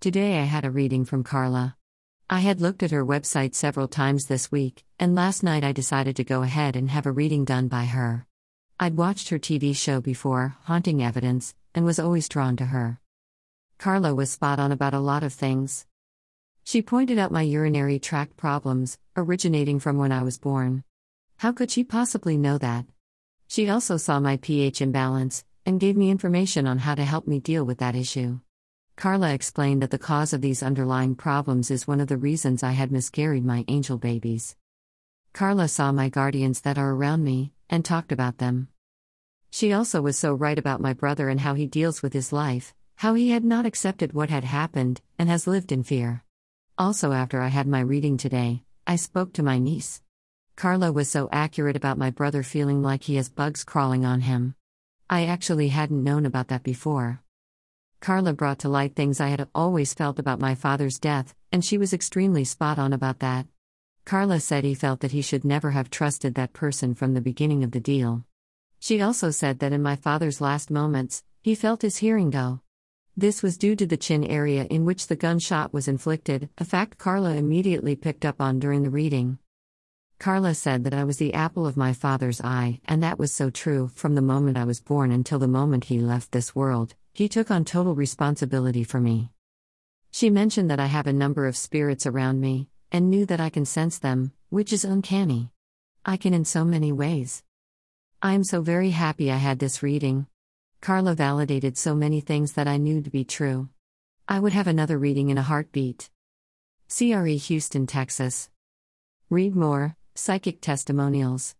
Today I had a reading from Carla. I had looked at her website several times this week, and last night I decided to go ahead and have a reading done by her. I'd watched her TV show before, Haunting Evidence, and was always drawn to her. Carla was spot on about a lot of things. She pointed out my urinary tract problems, originating from when I was born. How could she possibly know that? She also saw my pH imbalance, and gave me information on how to help me deal with that issue. Carla explained that the cause of these underlying problems is one of the reasons I had miscarried my angel babies. Carla saw my guardians that are around me, and talked about them. She also was so right about my brother and how he deals with his life, how he had not accepted what had happened, and has lived in fear. Also, after I had my reading today, I spoke to my niece. Carla was so accurate about my brother feeling like he has bugs crawling on him. I actually hadn't known about that before. Carla brought to light things I had always felt about my father's death, and she was extremely spot on about that. Carla said he felt that he should never have trusted that person from the beginning of the deal. She also said that in my father's last moments, he felt his hearing go. This was due to the chin area in which the gunshot was inflicted, a fact Carla immediately picked up on during the reading. Carla said that I was the apple of my father's eye, and that was so true from the moment I was born until the moment he left this world. He took on total responsibility for me. She mentioned that I have a number of spirits around me, and knew that I can sense them, which is uncanny. I can in so many ways. I am so very happy I had this reading. Carla validated so many things that I knew to be true. I would have another reading in a heartbeat. CRE Houston, Texas. Read more Psychic Testimonials.